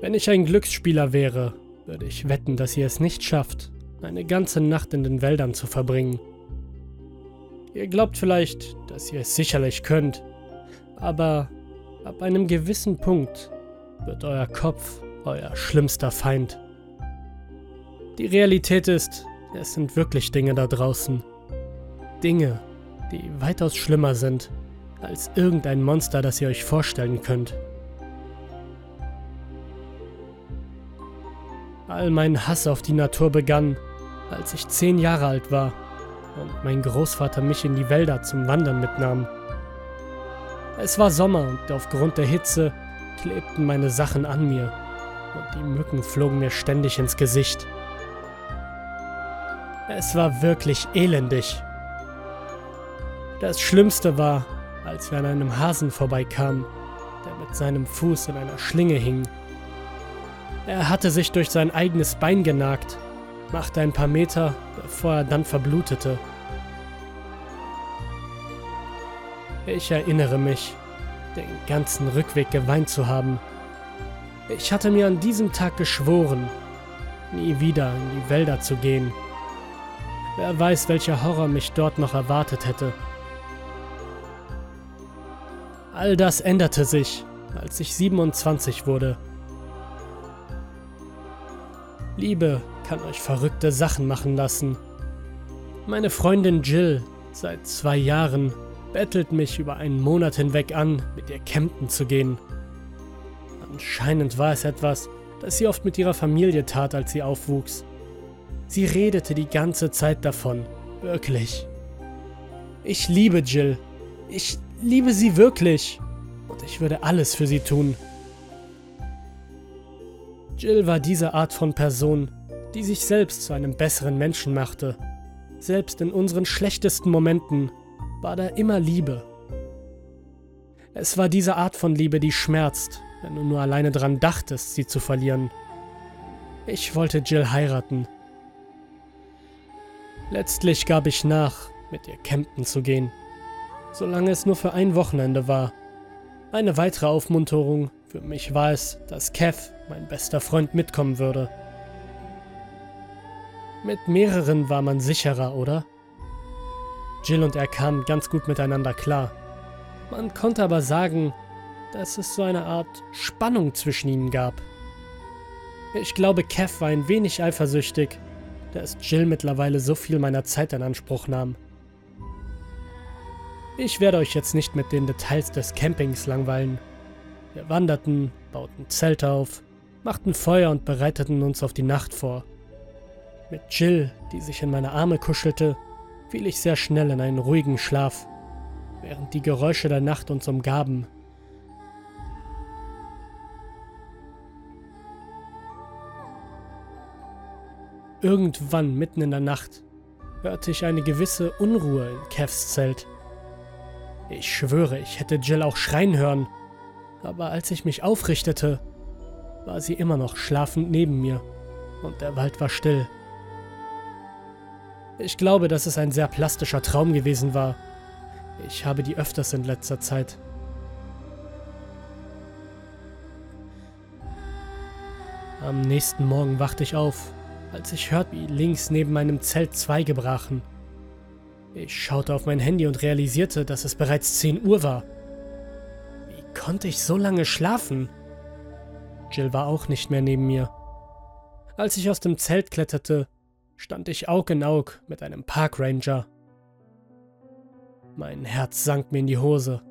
Wenn ich ein Glücksspieler wäre, würde ich wetten, dass ihr es nicht schafft, eine ganze Nacht in den Wäldern zu verbringen. Ihr glaubt vielleicht, dass ihr es sicherlich könnt, aber ab einem gewissen Punkt wird euer Kopf euer schlimmster Feind. Die Realität ist, es sind wirklich Dinge da draußen. Dinge, die weitaus schlimmer sind als irgendein Monster, das ihr euch vorstellen könnt. All mein Hass auf die Natur begann, als ich zehn Jahre alt war und mein Großvater mich in die Wälder zum Wandern mitnahm. Es war Sommer und aufgrund der Hitze klebten meine Sachen an mir und die Mücken flogen mir ständig ins Gesicht. Es war wirklich elendig. Das Schlimmste war, als wir an einem Hasen vorbeikamen, der mit seinem Fuß in einer Schlinge hing. Er hatte sich durch sein eigenes Bein genagt, machte ein paar Meter, bevor er dann verblutete. Ich erinnere mich, den ganzen Rückweg geweint zu haben. Ich hatte mir an diesem Tag geschworen, nie wieder in die Wälder zu gehen. Wer weiß, welcher Horror mich dort noch erwartet hätte. All das änderte sich, als ich 27 wurde. Liebe kann euch verrückte Sachen machen lassen. Meine Freundin Jill, seit zwei Jahren, bettelt mich über einen Monat hinweg an, mit ihr campen zu gehen. Anscheinend war es etwas, das sie oft mit ihrer Familie tat, als sie aufwuchs. Sie redete die ganze Zeit davon, wirklich. Ich liebe Jill. Ich liebe sie wirklich. Und ich würde alles für sie tun. Jill war diese Art von Person, die sich selbst zu einem besseren Menschen machte. Selbst in unseren schlechtesten Momenten war da immer Liebe. Es war diese Art von Liebe, die schmerzt, wenn du nur alleine dran dachtest, sie zu verlieren. Ich wollte Jill heiraten. Letztlich gab ich nach, mit ihr campen zu gehen, solange es nur für ein Wochenende war. Eine weitere Aufmunterung für mich war es, dass Kev, mein bester Freund, mitkommen würde. Mit mehreren war man sicherer, oder? Jill und er kamen ganz gut miteinander klar. Man konnte aber sagen, dass es so eine Art Spannung zwischen ihnen gab. Ich glaube, Kev war ein wenig eifersüchtig, dass Jill mittlerweile so viel meiner Zeit in Anspruch nahm. Ich werde euch jetzt nicht mit den Details des Campings langweilen. Wir wanderten, bauten Zelte auf, machten Feuer und bereiteten uns auf die Nacht vor. Mit Jill, die sich in meine Arme kuschelte, fiel ich sehr schnell in einen ruhigen Schlaf, während die Geräusche der Nacht uns umgaben. Irgendwann mitten in der Nacht hörte ich eine gewisse Unruhe in Kevs Zelt. Ich schwöre, ich hätte Jill auch schreien hören, aber als ich mich aufrichtete, war sie immer noch schlafend neben mir und der Wald war still. Ich glaube, dass es ein sehr plastischer Traum gewesen war. Ich habe die öfters in letzter Zeit. Am nächsten Morgen wachte ich auf, als ich hörte, wie links neben meinem Zelt Zweige brachen. Ich schaute auf mein Handy und realisierte, dass es bereits 10 Uhr war. Wie konnte ich so lange schlafen? Jill war auch nicht mehr neben mir. Als ich aus dem Zelt kletterte, stand ich Aug in Aug mit einem Parkranger. Mein Herz sank mir in die Hose.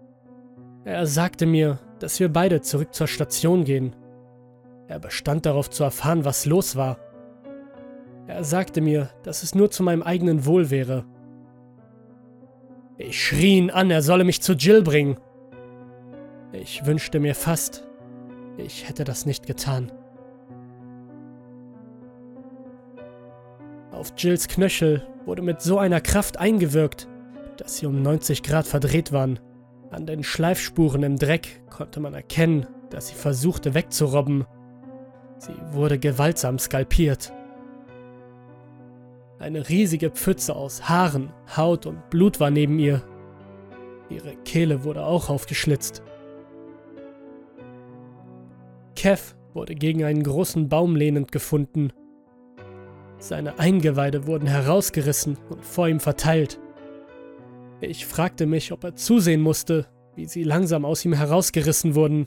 Er sagte mir, dass wir beide zurück zur Station gehen. Er bestand darauf zu erfahren, was los war. Er sagte mir, dass es nur zu meinem eigenen Wohl wäre. Ich schrie ihn an, er solle mich zu Jill bringen. Ich wünschte mir fast, ich hätte das nicht getan. Auf Jills Knöchel wurde mit so einer Kraft eingewirkt, dass sie um 90 Grad verdreht waren. An den Schleifspuren im Dreck konnte man erkennen, dass sie versuchte wegzurobben. Sie wurde gewaltsam skalpiert. Eine riesige Pfütze aus Haaren, Haut und Blut war neben ihr. Ihre Kehle wurde auch aufgeschlitzt. Kev wurde gegen einen großen Baum lehnend gefunden. Seine Eingeweide wurden herausgerissen und vor ihm verteilt. Ich fragte mich, ob er zusehen musste, wie sie langsam aus ihm herausgerissen wurden.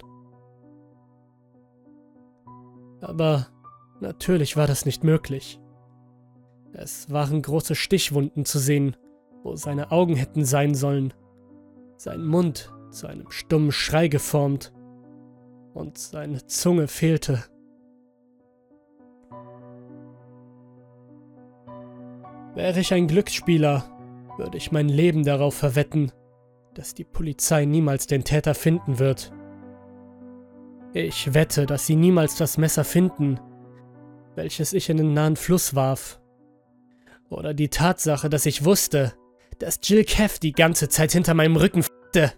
Aber natürlich war das nicht möglich. Es waren große Stichwunden zu sehen, wo seine Augen hätten sein sollen, sein Mund zu einem stummen Schrei geformt und seine Zunge fehlte. Wäre ich ein Glücksspieler, würde ich mein Leben darauf verwetten, dass die Polizei niemals den Täter finden wird. Ich wette, dass sie niemals das Messer finden, welches ich in den nahen Fluss warf. Oder die Tatsache, dass ich wusste, dass Jill Kev die ganze Zeit hinter meinem Rücken f***te.